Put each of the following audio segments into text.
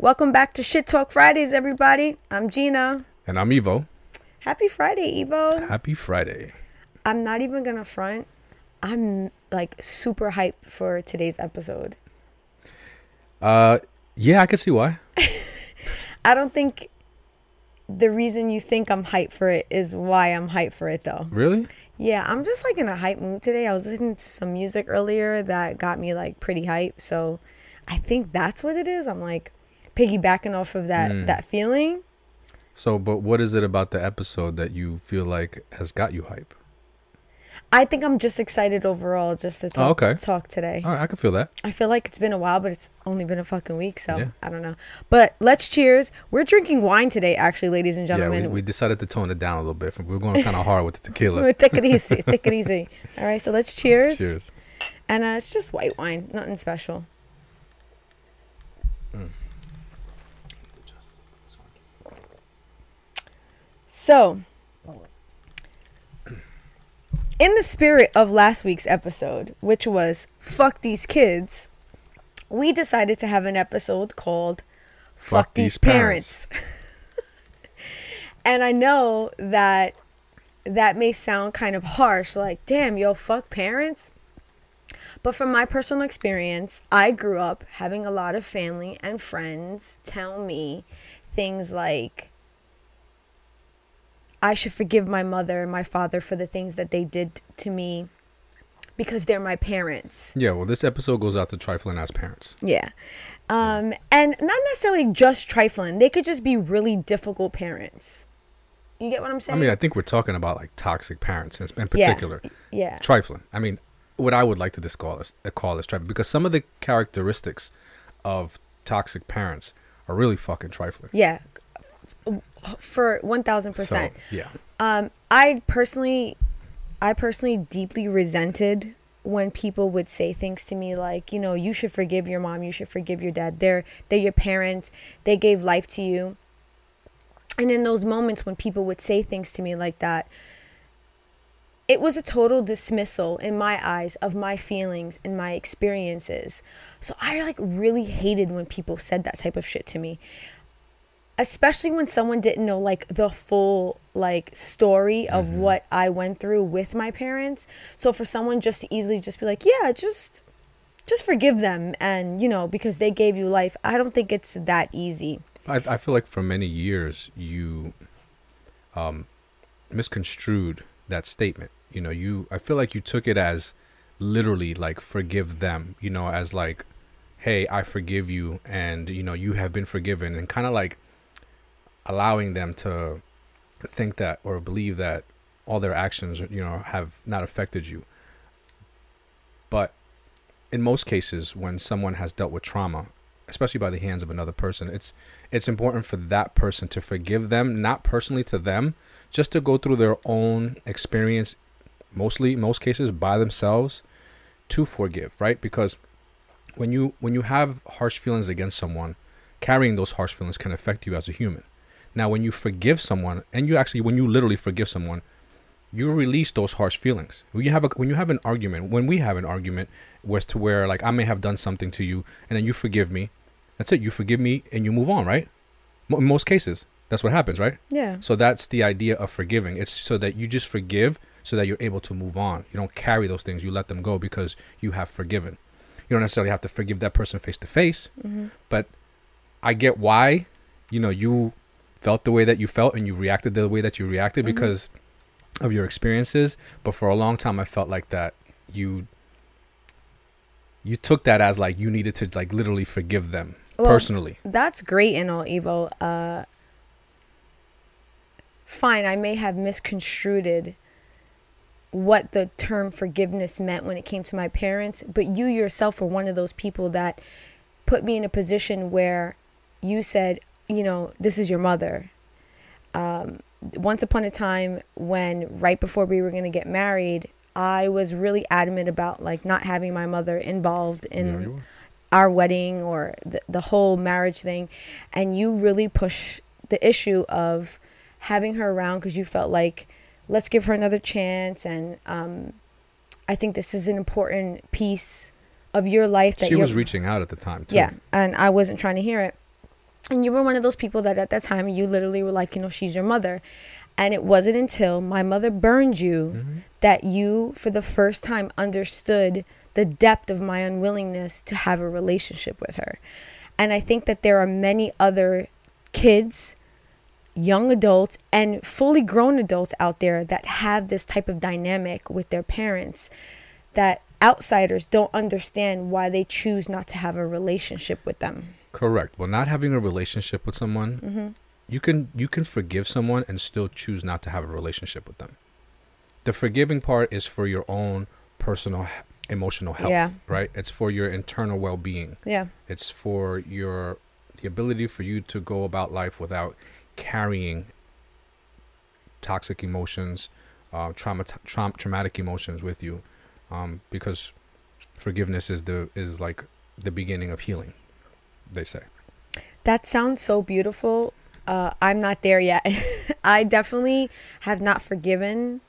Welcome back to Shit Talk Fridays, everybody. I'm Jeanna. And I'm Ivo. Happy Friday, Ivo. Happy Friday. I'm not even gonna front. I'm like super hyped for today's episode. Uh, yeah, I can see why. I don't think the reason you think I'm hyped for it is why I'm hyped for it, though. Really? Yeah, I'm just like in a hype mood today. I was listening to some music earlier that got me like pretty hype. So I think that's what it is. I'm like piggybacking off of that Mm. that feeling. So, but what is it about the episode that you feel like has got you hype? I think I'm just excited overall just to talk, Oh, okay. talk today. All right, I can feel that. I feel like it's been a while, but it's only been a fucking week, so Yeah. I don't know. But let's cheers. We're drinking wine today, actually, ladies and Yeah, gentlemen. we, we decided to tone it down a little bit. We are going kind of hard with the tequila. take it easy. take it easy. All right, so let's cheers. Cheers. And uh, it's just white wine, nothing special. Mm. So, in the spirit of last week's episode, which was fuck these kids, we decided to have an episode called Fuck, Fuck These These Parents. and I know that that may sound kind of harsh, like, damn, yo, fuck parents. But from my personal experience, I grew up having a lot of family and friends tell me things like, I should forgive my mother and my father for the things that they did to me because they're my parents. Yeah, well, this episode goes out to trifling as parents. Yeah. Um, and not necessarily just trifling, they could just be really difficult parents. You get what I'm saying? I mean, I think we're talking about like toxic parents in, in Yeah. particular. yeah. Trifling. I mean, what I would like to just call is, uh, call is trifling because some of the characteristics of toxic parents are really fucking trifling. Yeah. For 1000%. So, yeah. Um, I personally, I personally deeply resented when people would say things to me like, you know, you should forgive your mom, you should forgive your dad. They're they're your parents. They gave life to you. And in those moments when people would say things to me like that, it was a total dismissal in my eyes of my feelings and my experiences. So I like really hated when people said that type of shit to me especially when someone didn't know like the full like story of what I went through with my parents. So for someone just to easily just be like, "Yeah, just just forgive them and, you know, because they gave you life." I don't think it's that easy. I, I feel like for many years you um, misconstrued that statement. You know, you I feel like you took it as literally like forgive them. You know, as like, hey, I forgive you, and you know you have been forgiven, and kind of like allowing them to think that or believe that all their actions, you know, have not affected you. But in most cases, when someone has dealt with trauma, especially by the hands of another person, it's it's important for that person to forgive them, not personally to them, just to go through their own experience, mostly most cases by themselves, to forgive, right? Because when you when you have harsh feelings against someone, carrying those harsh feelings can affect you as a human. Now, when you forgive someone, and you actually when you literally forgive someone, you release those harsh feelings. When you have a when you have an argument, when we have an argument, was to where like I may have done something to you, and then you forgive me. That's it. You forgive me, and you move on, right? In most cases, that's what happens, right? Yeah. So that's the idea of forgiving. It's so that you just forgive, so that you're able to move on. You don't carry those things. You let them go because you have forgiven. You don't necessarily have to forgive that person face to face, mm-hmm. but I get why, you know, you felt the way that you felt and you reacted the way that you reacted because of your experiences. But for a long time, I felt like that you you took that as like you needed to like literally forgive them Well, personally. That's great and all, Ivo. Uh, fine, I may have misconstrued what the term forgiveness meant when it came to my parents, but you yourself were one of those people that put me in a position where you said, you know, this is your mother. Um, once upon a time, when right before we were going to get married, I was really adamant about like not having my mother involved in Yeah, our wedding or the, the whole marriage thing and you really push the issue of having her around because you felt like let's give her another chance and um, i think this is an important piece of your life that She was reaching out at the time too. yeah and i wasn't trying to hear it And you were one of those people that at that time you literally were like, you know, she's your mother. And it wasn't until my mother burned you Mm-hmm. that you, for the first time, understood the depth of my unwillingness to have a relationship with her. And I think that there are many other kids, young adults, and fully grown adults out there that have this type of dynamic with their parents that outsiders don't understand why they choose not to have a relationship with them. Correct. Well, not having a relationship with someone, Mm-hmm. you can you can forgive someone and still choose not to have a relationship with them. The forgiving part is for your own personal emotional health, Yeah. right? It's for your internal well-being. Yeah. It's for your the ability for you to go about life without carrying toxic emotions, uh, trauma, tra- traumatic emotions with you, um, because forgiveness is the is like the beginning of healing. They say. That sounds so beautiful. Uh, I'm not there yet. I definitely have not forgiven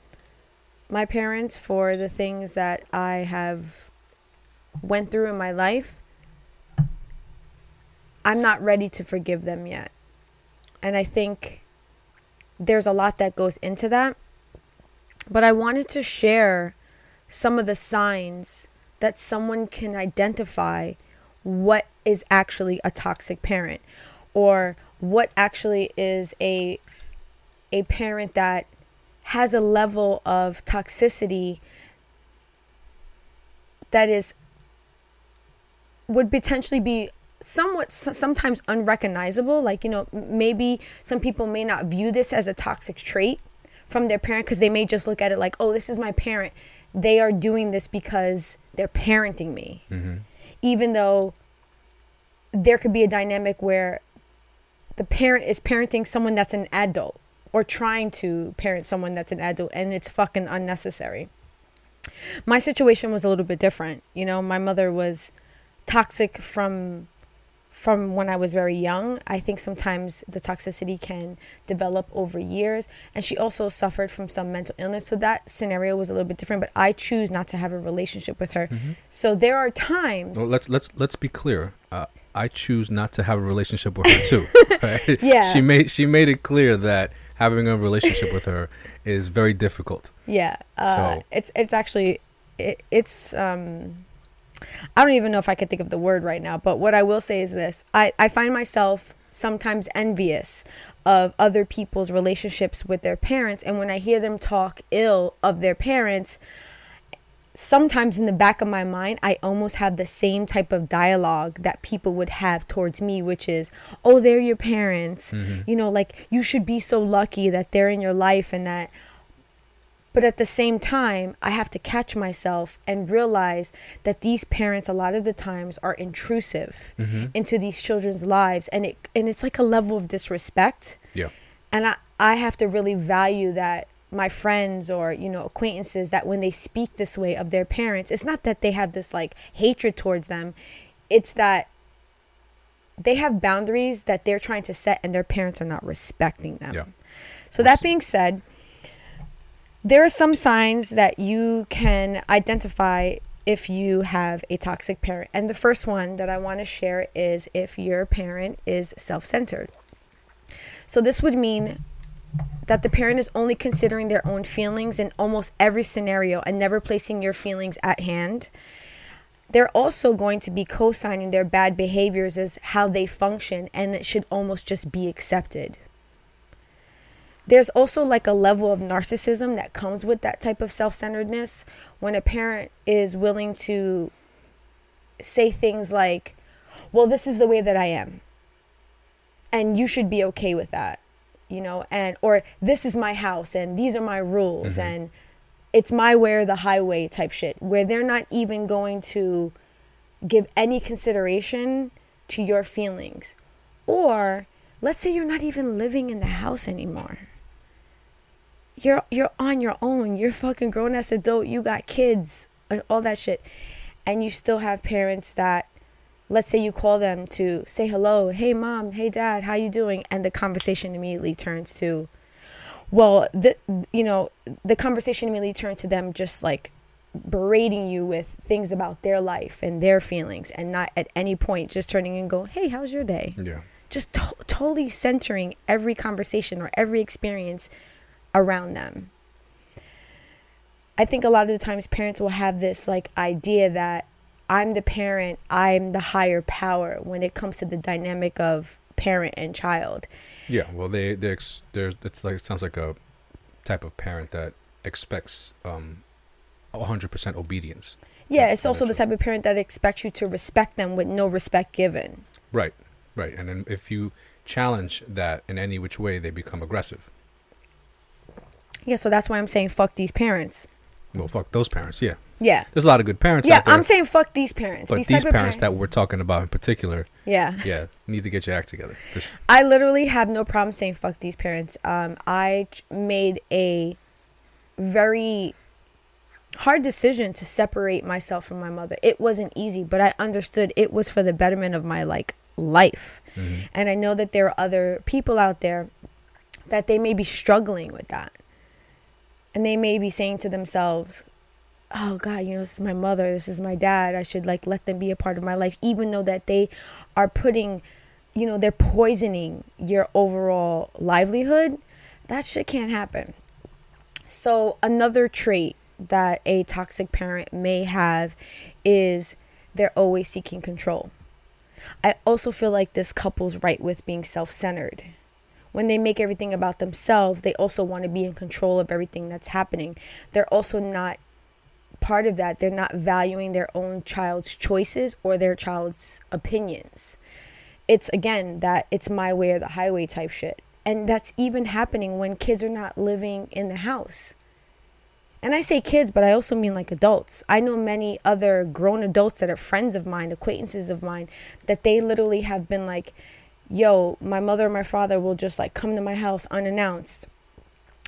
my parents for the things that I have went through in my life. I'm not ready to forgive them yet. And I think there's a lot that goes into that. But I wanted to share some of the signs that someone can identify what is actually a toxic parent or what actually is a a parent that has a level of toxicity that is would potentially be somewhat sometimes unrecognizable. Like you know maybe some people may not view this as a toxic trait from their parent because they may just look at it like oh this is my parent. They are doing this because they're parenting me mm-hmm. Even though there could be a dynamic where the parent is parenting someone that's an adult or trying to parent someone that's an adult and it's fucking unnecessary. My situation was a little bit different. You know, my mother was toxic from from when I was very young. I think sometimes the toxicity can develop over years and she also suffered from some mental illness. So that scenario was a little bit different, but I choose not to have a relationship with her. So there are times Well, let's let's let's be clear. Uh, I choose not to have a relationship with her too. Right? Yeah. She made she made it clear that having a relationship with her is very difficult. Yeah, uh, So- it's it's actually it, it's um, I don't even know if I could think of the word right now. But what I will say is this: I I find myself sometimes envious of other people's relationships with their parents, and when I hear them talk ill of their parents. Sometimes in the back of my mind, I almost have the same type of dialogue that people would have towards me, which is, oh, they're your parents. Mm-hmm. You know, like you should be so lucky that they're in your life and that but at the same time, I have to catch myself and realize that these parents, a lot of the times, are intrusive mm-hmm. into these children's lives, and it and it's like a level of disrespect. Yeah. And I I have to really value that my friends or you know acquaintances that when they speak this way of their parents, it's not that they have this like hatred towards them, it's that they have boundaries that they're trying to set, and their parents are not respecting them. Yeah. So that being said, there are some signs that you can identify if you have a toxic parent. And the first one that I want to share is if your parent is self centered. So this would mean that the parent is only considering their own feelings in almost every scenario and never placing your feelings at hand. They're also going to be co signing their bad behaviors as how they function, and it should almost just be accepted there's also like a level of narcissism that comes with that type of self-centeredness when a parent is willing to say things like well this is the way that i am and you should be okay with that you know and or this is my house and these are my rules mm-hmm. and it's my way or the highway type shit where they're not even going to give any consideration to your feelings. Or let's say you're not even living in the house anymore you're you're on your own. You're fucking grown ass adult. You got kids and all that shit. And you still have parents that let's say you call them to say hello, hey mom, hey dad, how you doing? And the conversation immediately turns to well, the you know, the conversation immediately turns to them just like berating you with things about their life and their feelings and not at any point just turning and go, "Hey, how's your day?" Yeah. just to- totally centering every conversation or every experience around them. I think a lot of the times parents will have this like idea that I'm the parent, I'm the higher power when it comes to the dynamic of parent and child. Yeah, well, they they they're it's like it sounds like a type of parent that expects um, hundred percent obedience. Yeah, Yeah, it's also the type of parent that expects you to respect them with no respect given. Right, right, and then if you challenge that in any which way, they become aggressive. Yeah, so that's why I'm saying fuck these parents. Well, fuck those parents. Yeah, Yeah. there's a lot of good parents. Yeah, out there, I'm saying fuck these parents. but these, these, type of parents parent- that we're talking about in particular, Yeah. yeah, need to get your act together. Sure. I literally have no problem saying fuck these parents. Um, I made a very hard decision to separate myself from my mother. It wasn't easy, but I understood it was for the betterment of my like life. Mhm. And I know that there are other people out there that they may be struggling with that. And they may be saying to themselves, "Oh god, you know, this is my mother, this is my dad. I should like let them be a part of my life even though that they are putting, you know, they're poisoning your overall livelihood." That shit can't happen. So, another trait that a toxic parent may have is they're always seeking control. I also feel like this couples right with being self centered. When they make everything about themselves, they also want to be in control of everything that's happening. They're also not part of that. They're not valuing their own child's choices or their child's opinions. It's again that it's my way or the highway type shit. And that's even happening when kids are not living in the house. And I say kids, but I also mean like adults. I know many other grown adults that are friends of mine, acquaintances of mine, that they literally have been like, yo, my mother or my father will just like come to my house unannounced.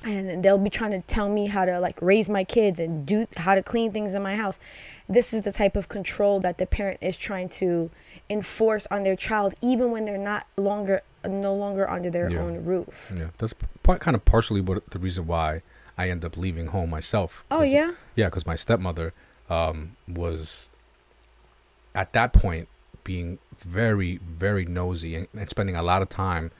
And they'll be trying to tell me how to like raise my kids and do how to clean things in my house. This is the type of control that the parent is trying to enforce on their child, even when they're not longer, no longer under their Yeah. own roof. Yeah, that's kind of partially what the reason why I end up leaving home myself. Oh yeah, Yeah, because my stepmother um, was at that point being very, very nosy and, and spending a lot of time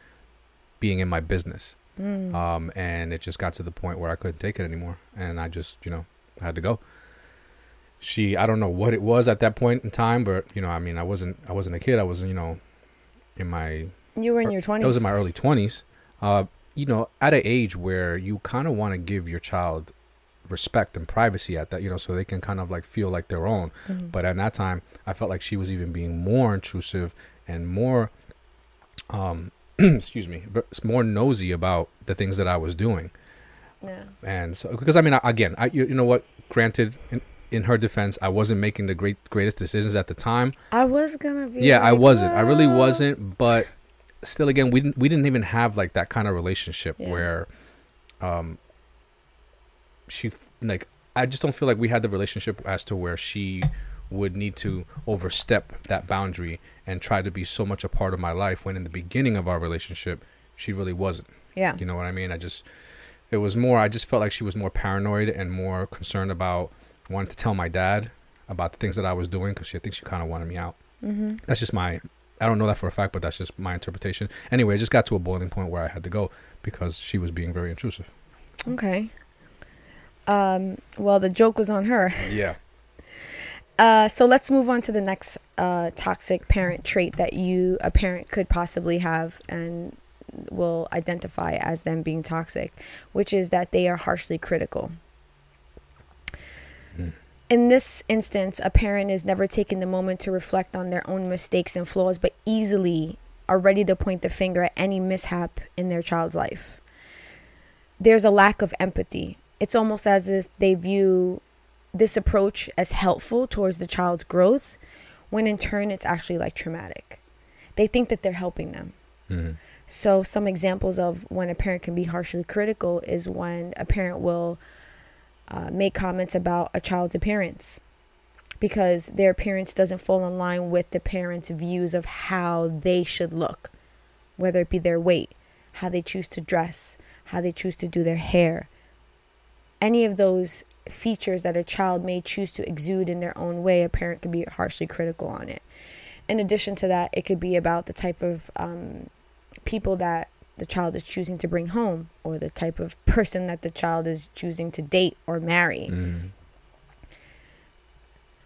being in my business. Mm. Um, and it just got to the point where I couldn't take it anymore, and I just, you know, had to go. She, I don't know what it was at that point in time, but you know, I mean, I wasn't, I wasn't a kid. I wasn't you know, in my you were in your I twenties. was in my early twenties. Uh, you know, at an age where you kind of want to give your child respect and privacy at that, you know, so they can kind of like feel like their own. Mhm. But at that time, I felt like she was even being more intrusive and more, um, excuse me, more nosy about the things that I was doing. yeah. And so, because I mean, I, again, I you, you know what? Granted, in, in her defense, I wasn't making the great greatest decisions at the time. I was gonna be. Yeah, I wasn't. I really wasn't. But still, again, we didn't we didn't even have like that kind of relationship Yeah. where, um, she like I just don't feel like we had the relationship as to where she would need to overstep that boundary and try to be so much a part of my life when in the beginning of our relationship she really wasn't. Yeah. You know what I mean? I just it was more I just felt like she was more paranoid and more concerned about wanting to tell my dad about the things that I was doing because she I think she kind of wanted me out Mm-hmm. that's just my I don't know that for a fact, but that's just my interpretation. Anyway, it just got to a boiling point where I had to go because she was being very intrusive. Okay. Um. Well, the joke was on her. Yeah. Uh. So let's move on to the next uh toxic parent trait that you a parent could possibly have and will identify as them being toxic, which is that they are harshly critical. Hmm. In this instance, a parent is never taking the moment to reflect on their own mistakes and flaws, but easily are ready to point the finger at any mishap in their child's life. There's a lack of empathy. It's almost as if they view this approach as helpful towards the child's growth, when in turn it's actually like traumatic. They think that they're helping them. Mhm. So, some examples of when a parent can be harshly critical is when a parent will uh, make comments about a child's appearance because their appearance doesn't fall in line with the parent's views of how they should look, whether it be their weight, how they choose to dress, how they choose to do their hair. Any of those features that a child may choose to exude in their own way, a parent could be harshly critical on it. in addition to that, it could be about the type of um, people that the child is choosing to bring home or the type of person that the child is choosing to date or marry. Mm.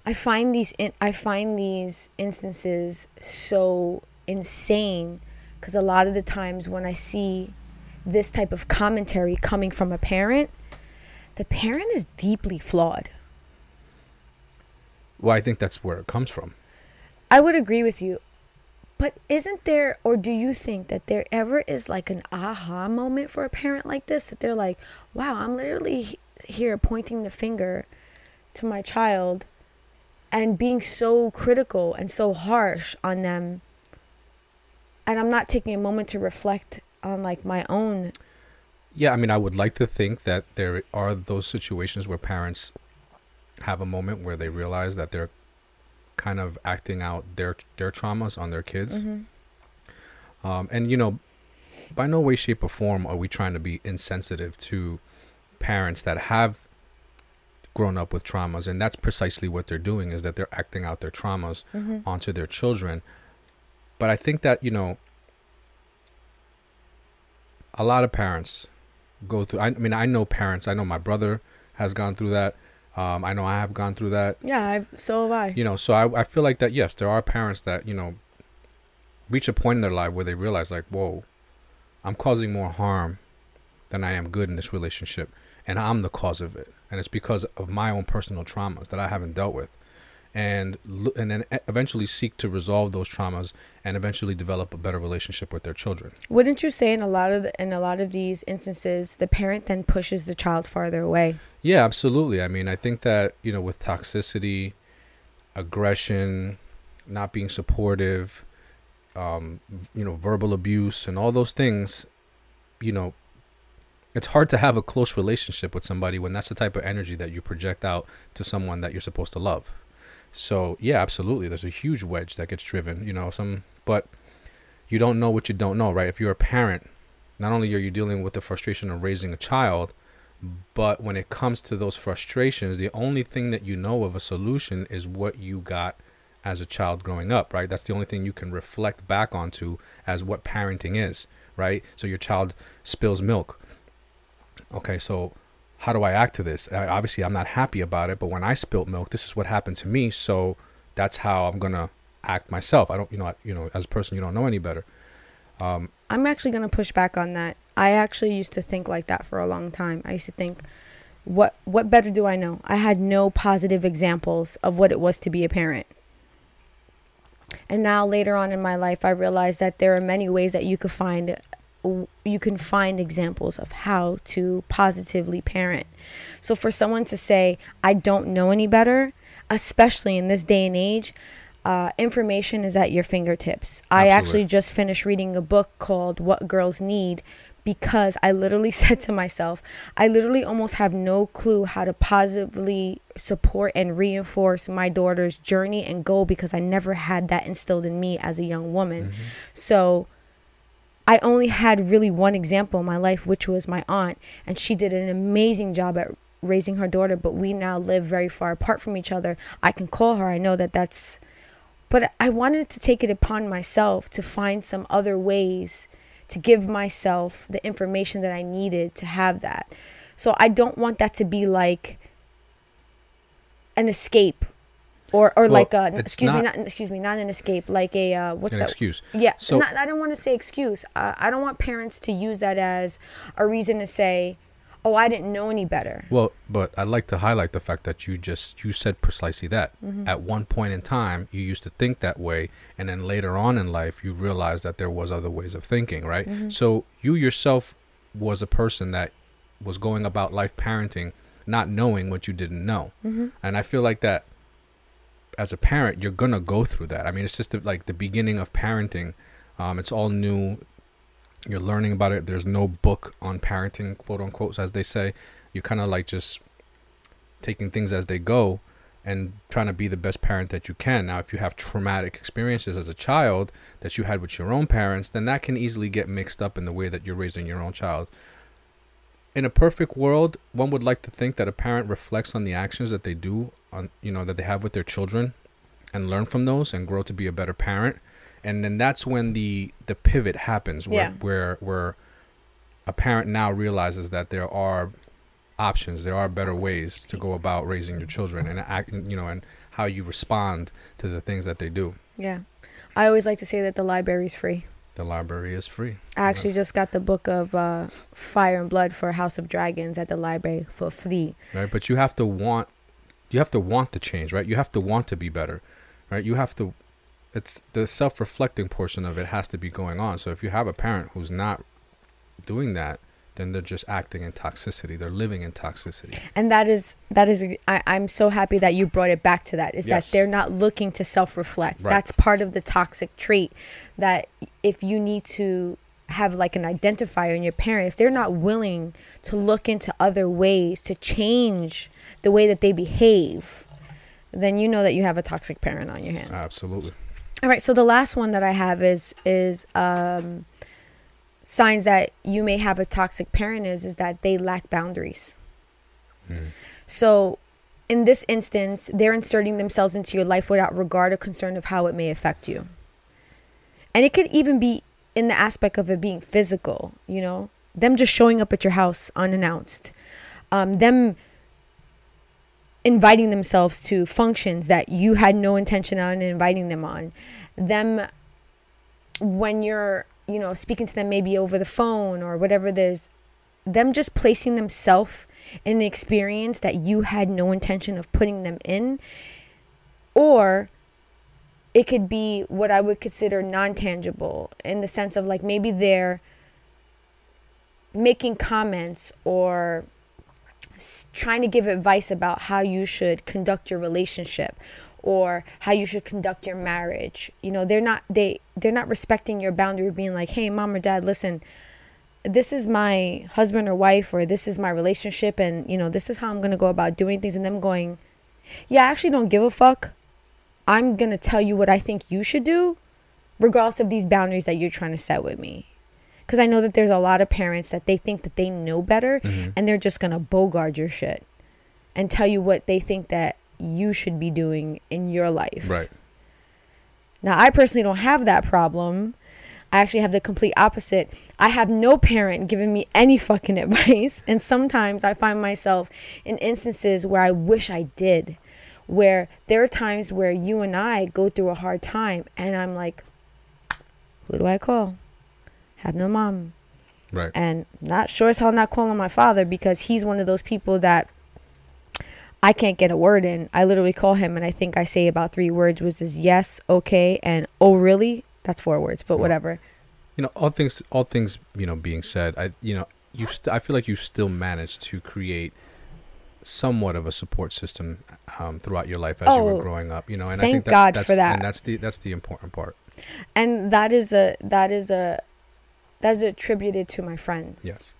I find these in, I find these instances so insane because a lot of the times when I see this type of commentary coming from a parent, the parent is deeply flawed. Well, I think that's where it comes from. I would agree with you. But isn't there, or do you think that there ever is like an aha moment for a parent like this? That they're like, wow, I'm literally here pointing the finger to my child and being so critical and so harsh on them. And I'm not taking a moment to reflect on like my own. Yeah, I mean, I would like to think that there are those situations where parents have a moment where they realize that they're kind of acting out their their traumas on their kids. Um, and you know, by no way, shape, or form are we trying to be insensitive to parents that have grown up with traumas, and that's precisely what they're doing is that they're acting out their traumas onto their children. But I think that you know, a lot of parents go through. I, I mean, I know parents. I know my brother has gone through that. Um, I know I have gone through that Yeah, I've, so have I. you know so I, I feel like that yes there are parents that you know reach a point in their life where they realize like whoa i'm causing more harm than i am good in this relationship and i'm the cause of it and it's because of my own personal traumas that i haven't dealt with and and then eventually seek to resolve those traumas and eventually develop a better relationship with their children Wouldn't you say in a lot of the, in a lot of these instances, the parent then pushes the child farther away? Yeah, absolutely. I mean, I think that, you know, with toxicity, aggression, not being supportive, um, you know, verbal abuse and all those things, you know, it's hard to have a close relationship with somebody when that's the type of energy that you project out to someone that you're supposed to love. So, yeah, absolutely. There's a huge wedge that gets driven, you know, some but you don't know what you don't know, right? If you're a parent, not only are you dealing with the frustration of raising a child, but when it comes to those frustrations, the only thing that you know of a solution is what you got as a child growing up, right? That's the only thing you can reflect back onto as what parenting is, right? So your child spills milk. Okay, so how do I act to this? I, obviously, I'm not happy about it, but when I spilt milk, this is what happened to me, so that's how I'm gonna act myself. I don't, you know, I- you know, as a person, you don't know any better. Um, I'm actually to push back on that. I actually used to think like that for a long time. I used to think, what what better do I know? I had no positive examples of what it was to be a parent. And now later on in my life, I realized that there are many ways that you could find you can find examples of how to positively parent. So for someone to say, I don't know any better, especially in this day and age, uh, information is at your fingertips. I actually just finished reading a book called What Girls Need because I literally said to myself, I literally almost have no clue how to positively support and reinforce my daughter's journey and goal because I never had that instilled in me as a young woman. So I only had really one example in my life, which was my aunt, and she did an amazing job at raising her daughter. But we now live very far apart from each other. I can call her. I know that that's. But I wanted to take it upon myself to find some other ways to give myself the information that I needed to have that. So I don't want that to be like an escape. Or, or Well, like a, it's excuse me not- not excuse me not an escape like a uh, what's an that excuse. yeah, So- not, I don't want to say excuse. Uh, I don't want parents to use that as a reason to say, "Oh, I didn't know any better." Well, but I'd like to highlight the fact that you just you said precisely that. At one point in time, you used to think that way, and then later on in life, you realized that there was other ways of thinking, right? So you yourself was a person that was going about life parenting, not knowing what you didn't know, and I feel like that. As a parent, you're gonna go through that. I mean, it's just the, like the beginning of parenting. Um, it's all new. You're learning about it. There's no book on parenting, quote unquote, as they say you're kind of like just taking things as they go and trying to be the best parent that you can. Now, if you have traumatic experiences as a child that you had with your own parents, then that can easily get mixed up in the way that you're raising your own child. In a perfect world, one would like to think that a parent reflects on the actions that they do on you know that they have with their children and learn from those and grow to be a better parent. And then that's when the the pivot happens where Yeah. where where a parent now realizes that there are options, there are better ways to go about raising your children and act, you know, and how you respond to the things that they do. Yeah. I always like to say that the library is free. The library is free. I actually just got the book of uh, Fire and Blood for House of Dragons at the library for free. right but you have to want you have to want the change right you have to want to be better right you have to it's the self-reflecting portion of it has to be going on so if you have a parent who's not doing that then they're just acting in toxicity they're living in toxicity And that is that is I, I'm so happy that you brought it back to that. Is Yes. that they're not looking to self-reflect. Right. That's part of the toxic trait. That if you need to have like an identifier in your parent, if they're not willing to look into other ways to change the way that they behave, then you know that you have a toxic parent on your hands. absolutely All right, so the last one that I have is is um, signs that you may have a toxic parent is is that they lack boundaries. Mm. So, in this instance, they're inserting themselves into your life without regard or concern of how it may affect you. And it could even be in the aspect of it being physical, you know, them just showing up at your house unannounced, um, them inviting themselves to functions that you had no intention on inviting them on, them when you're, you know, speaking to them maybe over the phone or whatever is, them just placing themselves in an experience that you had no intention of putting them in. Or it could be what I would consider non-tangible in the sense of like maybe they're making comments or trying to give advice about how you should conduct your relationship or how you should conduct your marriage. You know they're not they they're not respecting your boundary being like hey mom or dad listen this is my husband or wife or this is my relationship and you know this is how i'm going to go about doing things and them going yeah i actually don't give a fuck i'm going to tell you what i think you should do regardless of these boundaries that you're trying to set with me because i know that there's a lot of parents that they think that they know better Mhm. and they're just going to bogard your shit and tell you what they think that you should be doing in your life right now, I personally don't have that problem. I actually have the complete opposite. I have no parent giving me any fucking advice. And sometimes I find myself in instances where I wish I did, where there are times where you and I go through a hard time and I'm like, who do I call? Have no mom. right And not sure as hell not calling my father because he's one of those people that I can't get a word in. I literally call him and I think I say about three words, which is yes, okay, and oh really? That's four words, but Wow. whatever. you know all things all things you know being said i you know you st- i feel like you still managed to create somewhat of a support system um, throughout your life as you Oh, were growing up you know and i thank think that, God that's for that. and that's the that's the important part And that is a that is a that's attributed to my friends. yes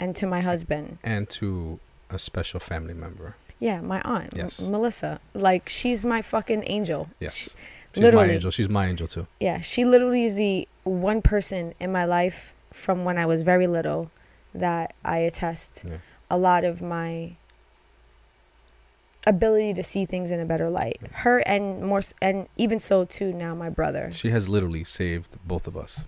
And to my husband. and to a special family member Yeah, my aunt, M- Melissa. Like she's my fucking angel. yes She- she's literally. my angel she's my angel too yeah, she literally is the one person in my life from when I was very little that I attest Yeah. a lot of my ability to see things in a better light. Her and more and even so too now my brother. she has literally saved both of us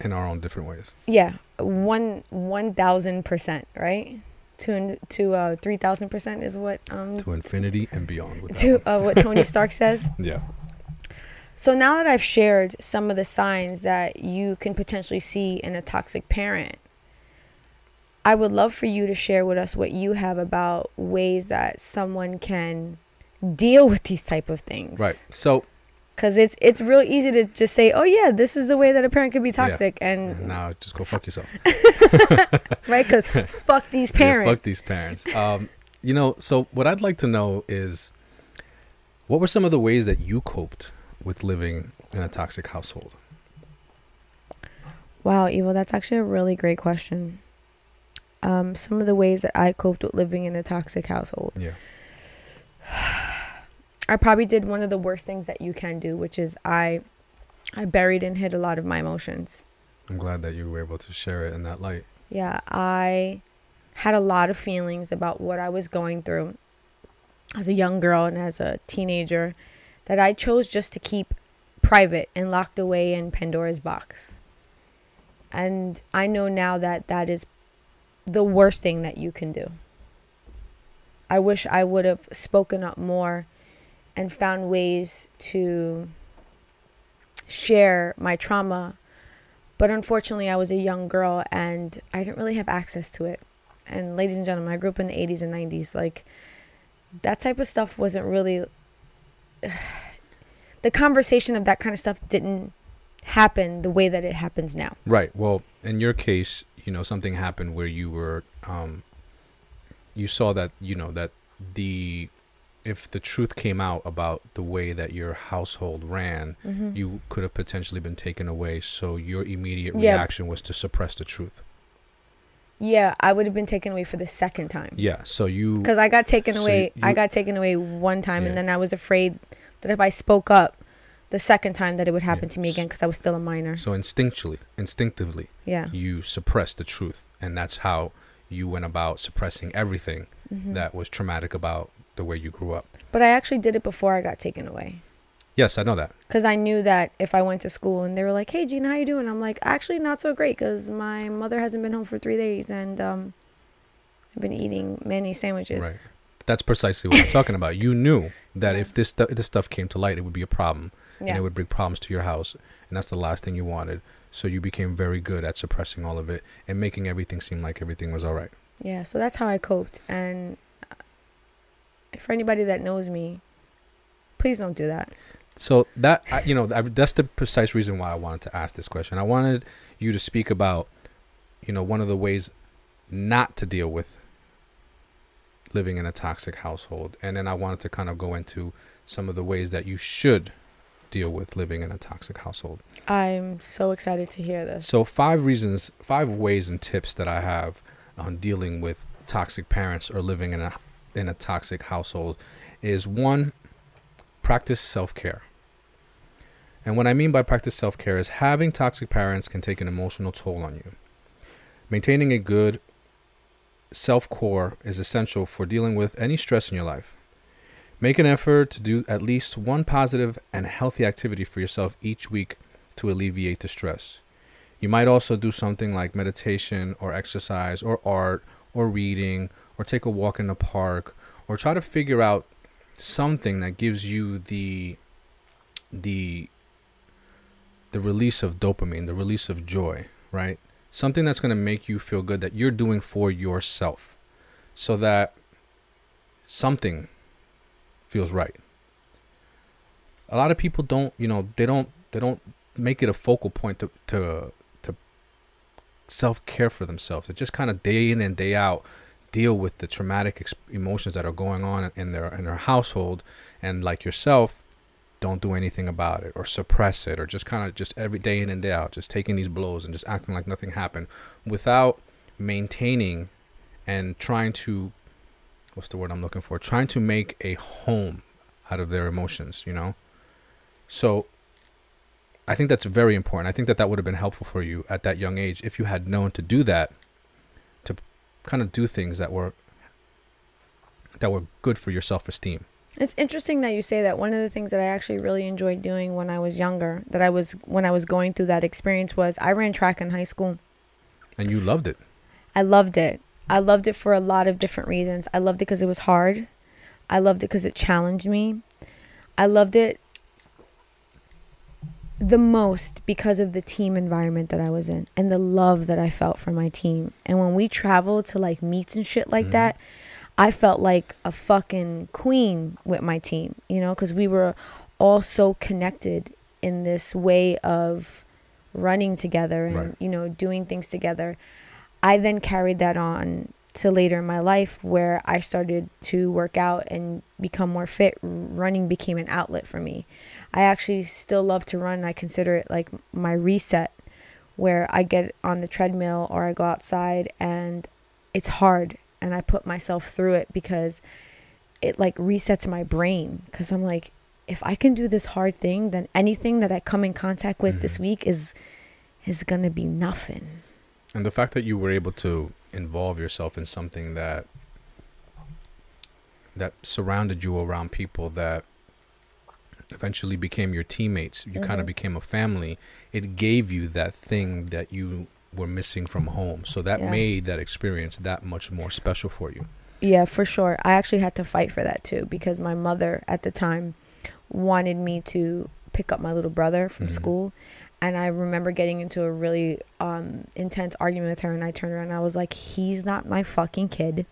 in our own different ways Yeah, one one thousand percent, right? To to uh three thousand percent is what um to infinity and beyond to uh, what Tony Stark says. yeah So now that I've shared some of the signs that you can potentially see in a toxic parent, I would love for you to share with us what you have about ways that someone can deal with these type of things. right so Cuz it's it's real easy to just say, "Oh yeah, this is the way that a parent could be toxic." And now just go fuck yourself right cuz fuck these parents. Yeah, fuck these parents. Um, you know, so what I'd like to know is, what were some of the ways that you coped with living in a toxic household? Wow, Ivo, that's actually a really great question. Um, some of the ways that I coped with living in a toxic household. Yeah. I probably did one of the worst things that you can do, which is I I buried and hid a lot of my emotions. I'm glad that you were able to share it in that light. Yeah, I had a lot of feelings about what I was going through as a young girl and as a teenager that I chose just to keep private and locked away in Pandora's box. And I know now that that is the worst thing that you can do. I wish I would have spoken up more and found ways to share my trauma. But unfortunately, I was a young girl and I didn't really have access to it. And ladies and gentlemen, I grew up in the 80s and 90s. Like, that type of stuff wasn't really. the conversation of that kind of stuff didn't happen the way that it happens now. Right. Well, in your case, you know, something happened where you were, um, you saw that, you know, that the if the truth came out about the way that your household ran, Mm-hmm. you could have potentially been taken away. So your immediate Yeah. reaction was to suppress the truth. Yeah, I would have been taken away for the second time. Yeah. So you. Because I got taken So away. I got taken away one time, Yeah. and then I was afraid that if I spoke up the second time, that it would happen Yeah. to me again because I was still a minor. So instinctually, instinctively, Yeah. you suppressed the truth, and that's how you went about suppressing everything Mhm. that was traumatic about the way you grew up. But I actually did it before I got taken away. Yes, I know that. Because I knew that if I went to school and they were like, "Hey, Jeanna, how you doing?" I'm like, "Actually, not so great because my mother hasn't been home for three days and um, I've been eating many sandwiches." Right. That's precisely what I'm talking about. You knew that if this stu- this stuff came to light, it would be a problem, and it would bring problems to your house, and that's the last thing you wanted. So you became very good at suppressing all of it and making everything seem like everything was all right. Yeah, so that's how I coped. And uh, for anybody that knows me, please don't do that. So that you know, that's the precise reason why I wanted to ask this question. I wanted you to speak about, you know, one of the ways not to deal with living in a toxic household, and then I wanted to kind of go into some of the ways that you should deal with living in a toxic household. I'm so excited to hear this. So five reasons, five ways and tips that I have on dealing with toxic parents or living in a in a toxic household is one, practice self-care. And what I mean by practice self-care is having toxic parents can take an emotional toll on you. Maintaining a good self-core is essential for dealing with any stress in your life. Make an effort to do at least one positive and healthy activity for yourself each week to alleviate the stress. You might also do something like meditation or exercise or art or reading or take a walk in the park or try to figure out something that gives you the the the release of dopamine, the release of joy, right? Something that's going to make you feel good that you're doing for yourself so that something feels right. A lot of people don't, you know, they don't they don't make it a focal point to to to self care for themselves. They just kind of day in and day out deal with the traumatic ex- emotions that are going on in their in their household, and like yourself, don't do anything about it or suppress it or just kind of just every day in and day out, just taking these blows and just acting like nothing happened, without maintaining and trying to what's the word I'm looking for? Trying to make a home out of their emotions, you know. So I think that's very important. I think that that would have been helpful for you at that young age if you had known to do that, to kind of do things that were that were good for your self-esteem. It's interesting that you say that. One of the things that I actually really enjoyed doing when I was younger, that I was when I was going through that experience was I ran track in high school. And you loved it. I loved it. I loved it for a lot of different reasons. I loved it because it was hard. I loved it because it challenged me. I loved it the most because of the team environment that I was in and the love that I felt for my team. And when we traveled to like meets and shit like Mhm. that, I felt like a fucking queen with my team, you know, because we were all so connected in this way of running together and, Right. you know, doing things together. I then carried that on to later in my life where I started to work out and become more fit. Running became an outlet for me. I actually still love to run. I consider it like my reset where I get on the treadmill or I go outside and it's hard and I put myself through it because it like resets my brain cuz I'm like if I can do this hard thing then anything that I come in contact with this Mhm. week is is going to be nothing. And the fact that you were able to involve yourself in something that that surrounded you around people that eventually became your teammates. You kind Mhm. of became a family. It gave you that thing that you were missing from home. So that Yeah. made that experience that much more special for you. Yeah, for sure. I actually had to fight for that too because my mother at the time wanted me to pick up my little brother from Mhm. school. And I remember getting into a really um, intense argument with her, and I turned around and I was like, He's not my fucking kid.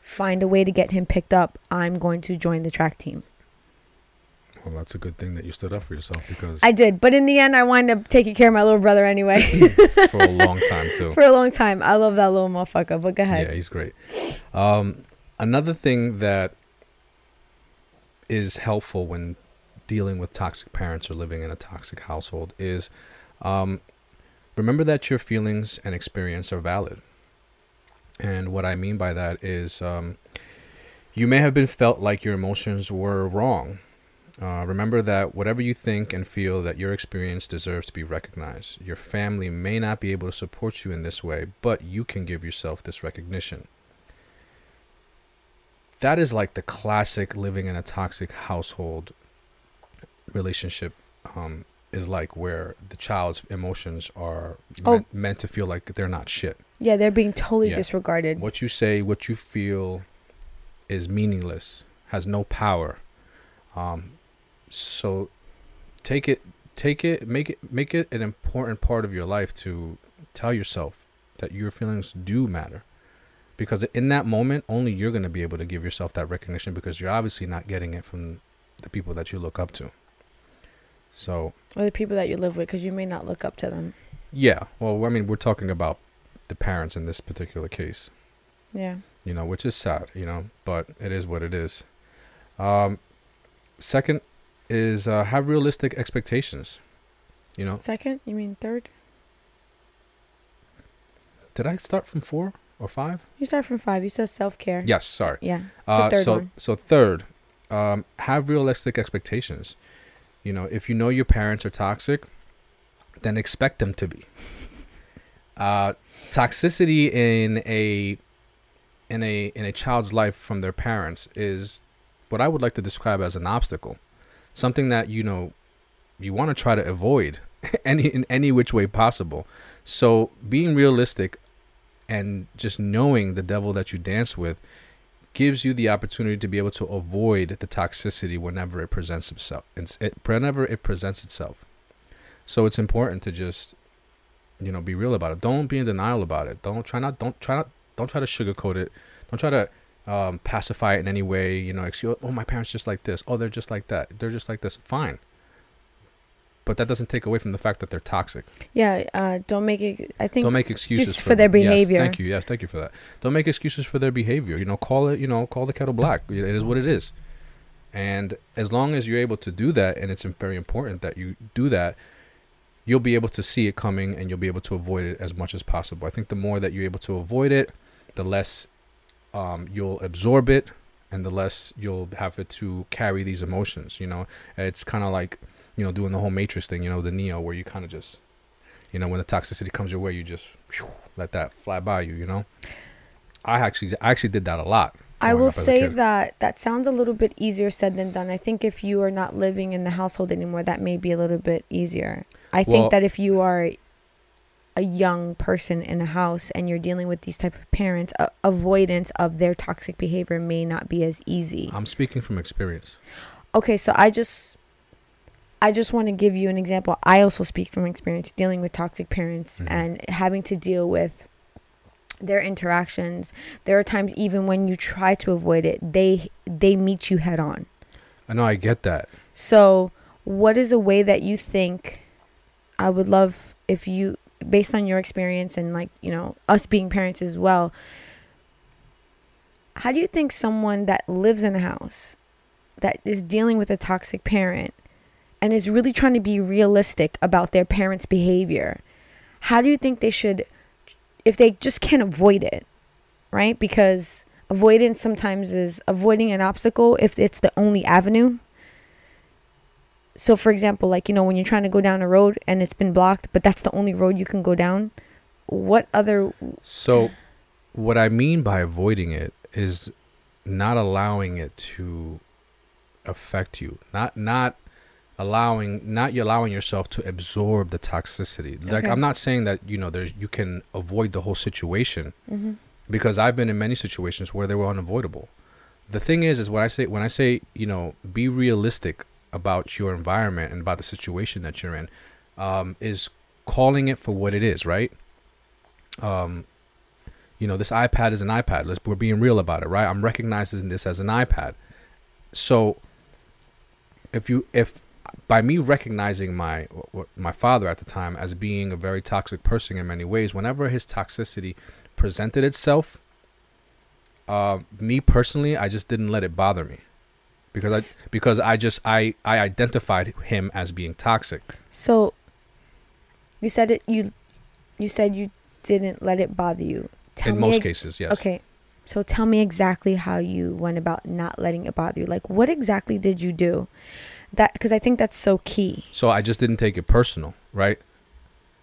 Find a way to get him picked up. I'm going to join the track team. Well, that's a good thing that you stood up for yourself because I did, but in the end, I wound up taking care of my little brother anyway for a long time too. for a long time. I love that little motherfucker, but go ahead. Yeah, he's great. Um, another thing that is helpful when dealing with toxic parents or living in a toxic household is um, remember that your feelings and experience are valid. And what I mean by that is um, you may have been felt like your emotions were wrong. Uh, remember that whatever you think and feel that your experience deserves to be recognized. Your family may not be able to support you in this way, but you can give yourself this recognition. That is like the classic living in a toxic household relationship um, is like, where the child's emotions are Oh. meant, meant to feel like they're not shit. Yeah, they're being totally Yeah. disregarded. What you say, what you feel is meaningless, has no power. Um, so take it, take it, make it, make it an important part of your life to tell yourself that your feelings do matter. Because in that moment, only you're going to be able to give yourself that recognition because you're obviously not getting it from the people that you look up to. So, Or the people that you live with, because you may not look up to them. yeah, well, I mean, we're talking about the parents in this particular case. Yeah. you know, which is sad, you know, but it is what it is. Um, second is uh, have realistic expectations. You know, Second? You mean third? did I start from four or five? You start from five. You said self care. Yes, sorry. Yeah. Uh, so, one. so third, um, have realistic expectations. You know, if you know your parents are toxic, then expect them to be. Uh, toxicity in a in a in a child's life from their parents is what I would like to describe as an obstacle, something that you know you want to try to avoid any in any which way possible. So being realistic and just knowing the devil that you dance with gives you the opportunity to be able to avoid the toxicity whenever it presents itself. It, whenever it presents itself. So it's important to just, you know, be real about it. Don't be in denial about it. Don't try not. Don't try not. Don't try to sugarcoat it. Don't try to um, pacify it in any way. You know, excuse. Oh, my parents just like this. Oh, they're just like that. They're just like this. Fine. But that doesn't take away from the fact that they're toxic. Yeah. Uh, don't make it. I think. Don't make excuses just for their them. Yes, behavior. thank you. Yes, thank you for that. Don't make excuses for their behavior. You know, call it. You know, call the kettle black. It is what it is. And as long as you're able to do that, and it's very important that you do that, you'll be able to see it coming, and you'll be able to avoid it as much as possible. I think the more that you're able to avoid it, the less um, you'll absorb it, and the less you'll have it to carry these emotions. You know, it's kind of like you know doing the whole Matrix thing. You know, the Neo, where you kind of just you know, when the toxicity comes your way, you just phew, let that fly by you. You know, I actually, I actually did that a lot. I will up as a say that that sounds a little bit easier said than done. I think if you are not living in the household anymore, that may be a little bit easier. I Well- think that if you are a young person in a house and you're dealing with these type of parents, avoidance of their toxic behavior may not be as easy. I'm speaking from experience. okay so i just i just want to give you an example i also speak from experience dealing with toxic parents Mhm. and having to deal with their interactions there are times even when you try to avoid it they they meet you head on I know I get that. so what is a way that you think i would love if you based on your experience and like you know us being parents as well how do you think someone that lives in a house that is dealing with a toxic parent and is really trying to be realistic about their parents behavior how do you think they should if they just can't avoid it right because avoidance sometimes is avoiding an obstacle if it's the only avenue so for example like you know when you're trying to go down a road and it's been blocked but that's the only road you can go down what other So, what I mean by avoiding it is not allowing it to affect you. Not not allowing not you allowing yourself to absorb the toxicity. Like Okay. I'm not saying that you know there's you can avoid the whole situation Mm-hmm. because I've been in many situations where they were unavoidable. The thing is, is when I say when I say you know be realistic about your environment and about the situation that you're in, um, is calling it for what it is, right? Um, you know, this iPad is an iPad. Let's we're being real about it, right? I'm recognizing this as an iPad. So, if you if by me recognizing my my father at the time as being a very toxic person in many ways, whenever his toxicity presented itself, uh, me personally, I just didn't let it bother me because I because I just I I identified him as being toxic. So you said it you you said you didn't let it bother you. Tell in most ex- cases, yes. Okay. So tell me exactly how you went about not letting it bother you. Like what exactly did you do? That cuz I think that's so key. So I just didn't take it personal, right?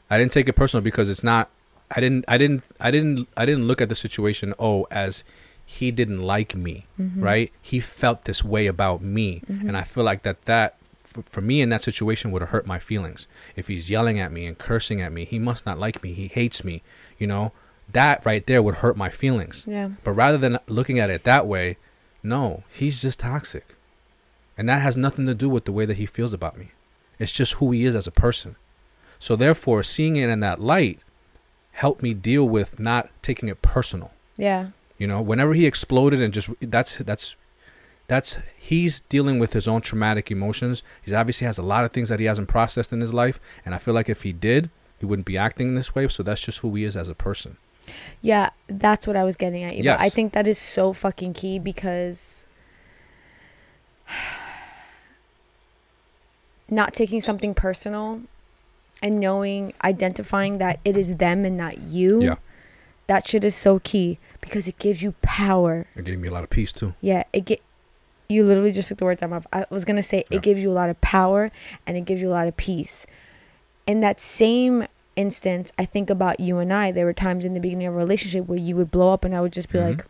I didn't take it personal because it's not. I didn't. I didn't. I didn't. I didn't look at the situation. Oh, as he didn't like me, Mm-hmm. right? He felt this way about me, and I feel like that. That for, for me in that situation would have hurt my feelings. If he's yelling at me and cursing at me, he must not like me. He hates me. You know, that right there would hurt my feelings. Yeah. But rather than looking at it that way, no, he's just toxic. And that has nothing to do with the way that he feels about me. It's just who he is as a person. So therefore, seeing it in that light helped me deal with not taking it personal. Yeah. You know, whenever he exploded and just that's that's that's he's dealing with his own traumatic emotions. He obviously has a lot of things that he hasn't processed in his life, and I feel like if he did, he wouldn't be acting this way. So that's just who he is as a person. Yeah, that's what I was getting at. Ivo. Yes. I think that is so fucking key because not taking something personal and knowing, identifying that it is them and not you. Yeah. That shit is so key because it gives you power. It gave me a lot of peace too. Yeah, it get you literally just took the words out of my mouth. I was gonna say Yeah. it gives you a lot of power and it gives you a lot of peace. In that same instance, I think about you and I. There were times in the beginning of a relationship where you would blow up and I would just be Mhm. like,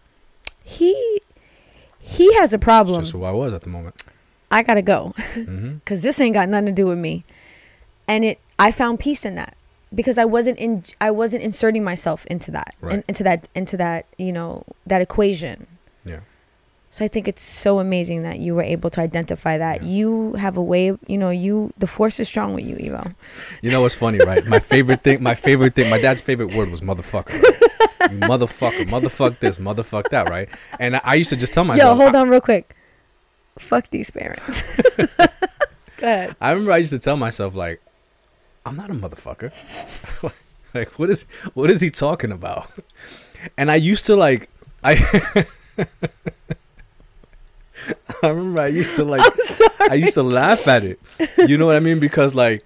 He he has a It's problem. just who I was at the moment. I gotta go. hmm Cause this ain't got nothing to do with me. And it I found peace in that. Because I wasn't in I wasn't inserting myself into that. in- Right. into that into that, you know, that equation. Yeah. So I think it's so amazing that you were able to identify that. Yeah. You have a way, you know, you the force is strong with you, Ivo. You know what's funny, right? My favorite thing, my favorite thing, my dad's favorite word was motherfucker. Right? You motherfucker, motherfuck this, motherfuck that, right? And I, I used to just tell my Yo, hold on real quick. Fuck these parents. Go ahead. I remember I used to tell myself like, I'm not a motherfucker. like, what is what is he talking about? And I used to like, I. I remember I used to like I used to laugh at it. You know what I mean? Because like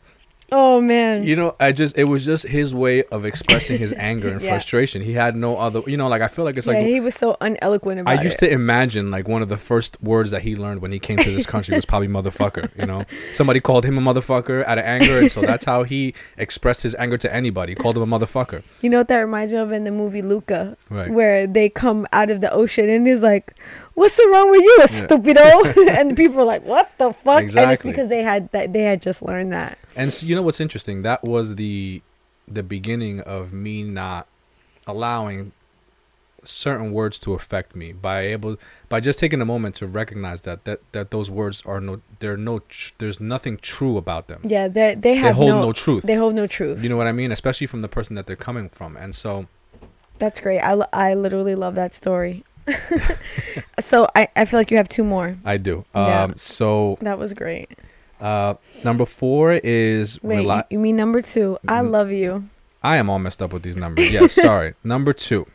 Oh man. you know, I just it was just his way of expressing his anger and Yeah. frustration. He had no other you know, like I feel like it's yeah, like he was so uneloquent about I used it. to imagine like one of the first words that he learned when he came to this country was probably motherfucker, you know. Somebody called him a motherfucker out of anger and so that's how he expressed his anger to anybody. He called him a motherfucker. You know what that reminds me of in the movie Luca, Right. where they come out of the ocean and he's like, "What's the wrong with you, Yeah. stupido?" and people are like, "What the fuck?" And it's because they had that they had just learned that. And so, you know what's interesting? That was the the beginning of me not allowing certain words to affect me by able by just taking a moment to recognize that that that those words are no they're no tr- there's nothing true about them. Yeah, they they have hold no, no truth. They hold no truth. You know what I mean? Especially from the person that they're coming from. And so That's great. I, I literally love that story. so I, I feel like you have two more. I do. Yeah. Um so That was great. uh number 4 is Wait, you, mean number two? I Mm. love you. I am all messed up with these numbers. Yes, sorry. Number 2.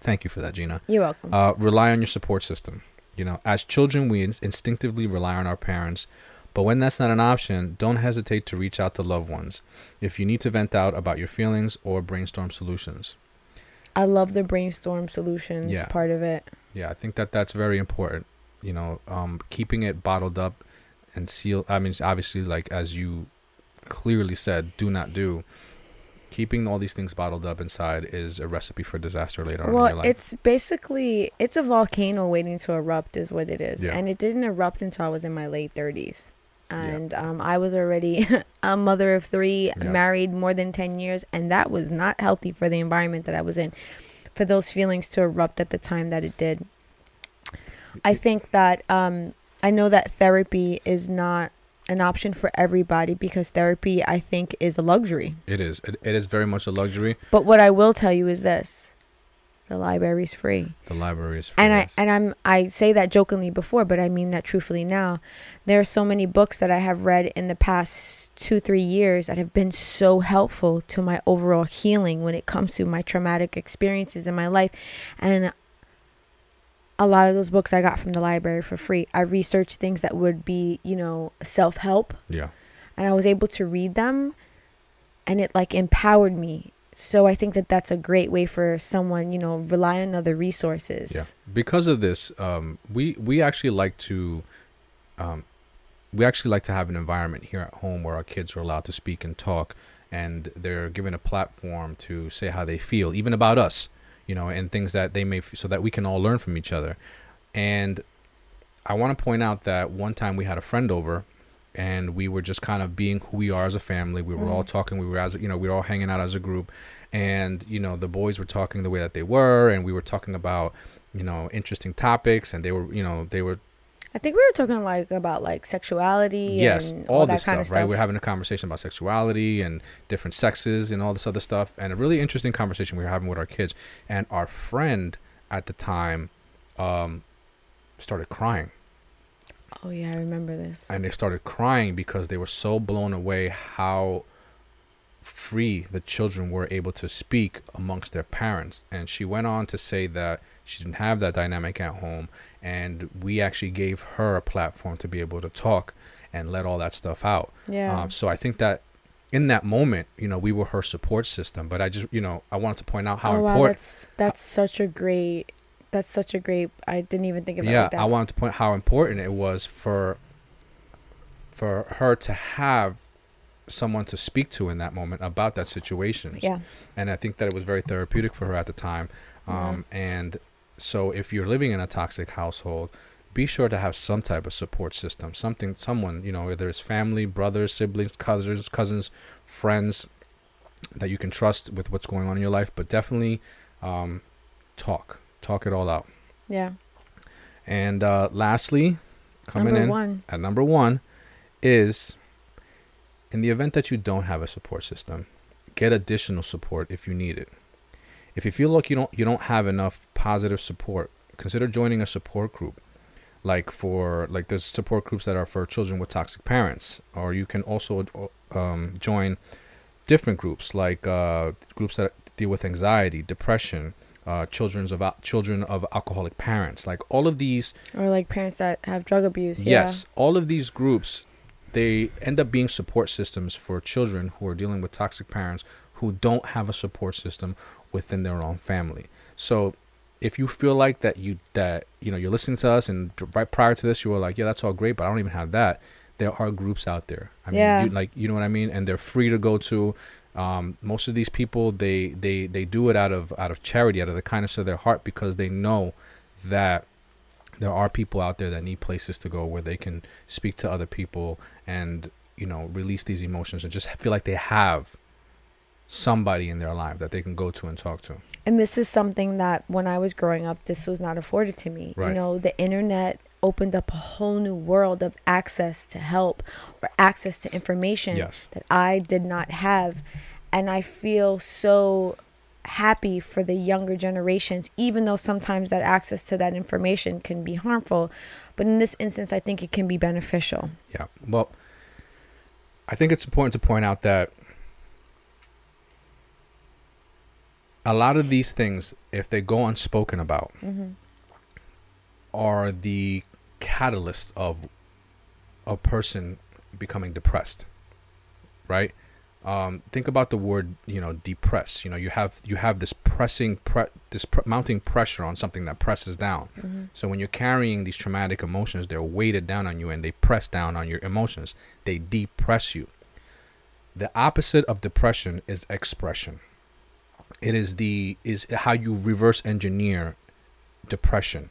Thank you for that, Jeanna. You're welcome. uh, rely on your support system. You know, as children, we ins- instinctively rely on our parents, but when that's not an option, don't hesitate to reach out to loved ones if you need to vent out about your feelings or brainstorm solutions. I love the brainstorm solutions Yeah. part of it. Yeah, I think that that's very important. You know, um, keeping it bottled up and sealed. I mean, obviously, like as you clearly said, do not do. keeping all these things bottled up inside is a recipe for disaster later on in your life. it's basically it's a volcano waiting to erupt, is what it is, Yeah. and it didn't erupt until I was in my late thirties, Yeah. and um, I was already a mother of three, Yeah. married more than ten years, and that was not healthy for the environment that I was in, for those feelings to erupt at the time that it did. I think that um, I know that therapy is not an option for everybody because therapy, I think, is a luxury. It is. It, it is very much a luxury. But what I will tell you is this: the library's free. The library is free. and I and I'm I say that jokingly before, but I mean that truthfully now. There are so many books that I have read in the past two three years that have been so helpful to my overall healing when it comes to my traumatic experiences in my life, and a lot of those books I got from the library for free. I researched things that would be you know self help, yeah. and I was able to read them, and it like empowered me. So I think that that's a great way for someone, you know, rely on other resources. Yeah. Because of this, um, we we actually like to, um, we actually like to have an environment here at home where our kids are allowed to speak and talk, and they're given a platform to say how they feel, even about us, you know, and things that they may, f- so that we can all learn from each other. And I want to point out that one time we had a friend over, and we were just kind of being who we are as a family. We were all talking. We were as you know, we were all hanging out as a group, and you know, the boys were talking the way that they were, and we were talking about you know interesting topics, and they were you know they were I think we were talking like about like sexuality yes and all, all, that this kind stuff, of stuff. right. We're having a conversation about sexuality and different sexes and all this other stuff, and a really interesting conversation we were having with our kids. And our friend at the time um, started crying. Oh yeah, I remember this. and they started crying because they were so blown away how free the children were able to speak amongst their parents and she went on to say that she didn't have that dynamic at home and we actually gave her a platform to be able to talk and let all that stuff out Yeah. um, so i think that in that moment you know we were her support system but i just you know i wanted to point out how oh wow, important that's that's such a great that's such a great I didn't even think it yeah like that. i wanted to point how important it was for for her to have someone to speak to in that moment about that situation yeah. and i think that it was very therapeutic for her at the time um, and so if you're living in a toxic household be sure to have some type of support system something someone you know whether it's family brothers siblings cousins cousins friends that you can trust with what's going on in your life but definitely um, talk talk it all out Yeah. and uh, lastly, coming Number in one. at number one is in the event that you don't have a support system, get additional support if you need it. If you feel like you don't you don't have enough positive support, consider joining a support group. Like for like there's support groups that are for children with toxic parents, or you can also um, join different groups like uh, groups that deal with anxiety, depression, uh, children's of children of alcoholic parents. Like all of these Or like parents that have drug abuse. Yeah. Yes, all of these groups they end up being support systems for children who are dealing with toxic parents who don't have a support system within their own family. So if you feel like that you that you know you're listening to us and right prior to this you were like yeah that's all great but I don't even have that there are groups out there I mean Yeah. you, like you know what I mean and they're free to go to um, most of these people they they they do it out of out of charity out of the kindness of their heart because they know that there are people out there that need places to go where they can speak to other people and you know release these emotions and just feel like they have somebody in their life that they can go to and talk to And this is something that when I was growing up, this was not afforded to me. Right. You know, the internet opened up a whole new world of access to help or access to information Yes. that I did not have. And I feel so happy for the younger generations, even though sometimes that access to that information can be harmful. But in this instance, I think it can be beneficial. yeah well i think it's important to point out that a lot of these things if they go unspoken about mm-hmm. are the catalyst of a person becoming depressed right? Um, think about the word you know depress. You know you have you have this pressing pre- this pr- mounting pressure on something that presses down. So when you're carrying these traumatic emotions they're weighted down on you and they press down on your emotions. They depress you. The opposite of depression is expression. It is the is how you reverse engineer depression.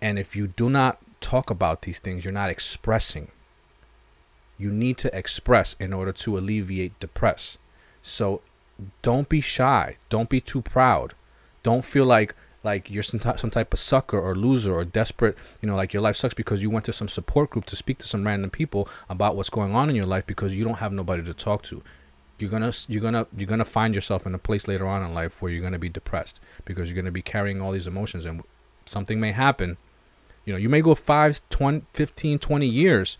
And if you do not talk about these things, you're not expressing. You need to express in order to alleviate depress. So don't be shy. Don't be too proud. Don't feel like like you're some, some type of sucker or loser or desperate, you know, like your life sucks because you went to some support group to speak to some random people about what's going on in your life because you don't have nobody to talk to. You're gonna you're gonna you're gonna find yourself in a place later on in life where you're gonna be depressed because you're gonna be carrying all these emotions and something may happen. You know, you may go 5, 20, 15, 20 years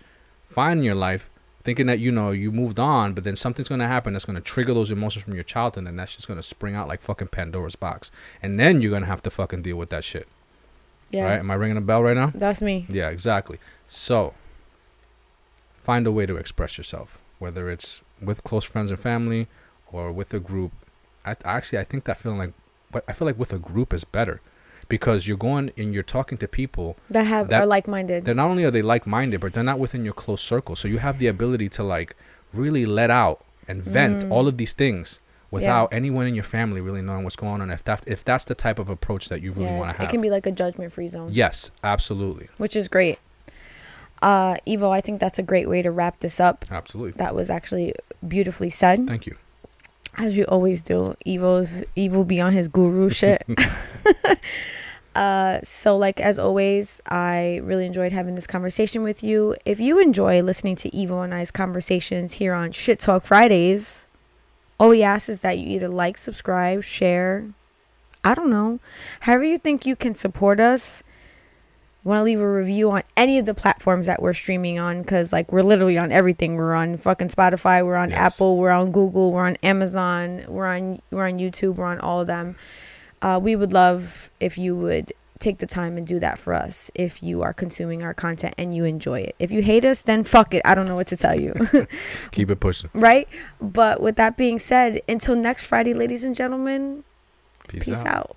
fine in your life thinking that you know you moved on, but then something's gonna happen that's gonna trigger those emotions from your childhood, and that's just gonna spring out like fucking Pandora's box, and then you're gonna have to fucking deal with that shit. Yeah. Right? Am I ringing a bell right now? That's me. Yeah, exactly. So find a way to express yourself, whether it's with close friends and family or with a group. I actually I think that feeling like, but I feel like with a group is better because you're going and you're talking to people that have that- are like minded. they're not only are they like-minded but they're not within your close circle so you have the ability to like really let out and vent Mm. all of these things without anyone in your family really knowing what's going on if that if that's the type of approach that you really Yeah, want to have, it can be like a judgment free zone. yes absolutely Which is great. Uh Ivo, I think that's a great way to wrap this up. absolutely That was actually beautifully said. thank you As you always do. Ivo's evil be on his guru shit. Uh, so like as always, I really enjoyed having this conversation with you. If you enjoy listening to Evo and I's conversations here on Shit Talk Fridays, all we ask is that you either like, subscribe, share. I don't know. However you think you can support us. Want to leave a review on any of the platforms that we're streaming on because like we're literally on everything. We're on fucking Spotify, we're on Yes. Apple, we're on Google, we're on Amazon, we're on we're on YouTube, we're on all of them. Uh, we would love if you would take the time and do that for us if you are consuming our content and you enjoy it. If you hate us, then fuck it. I don't know what to tell you. keep it pushing right? But with that being said, until next Friday, ladies and gentlemen, peace, peace out. out.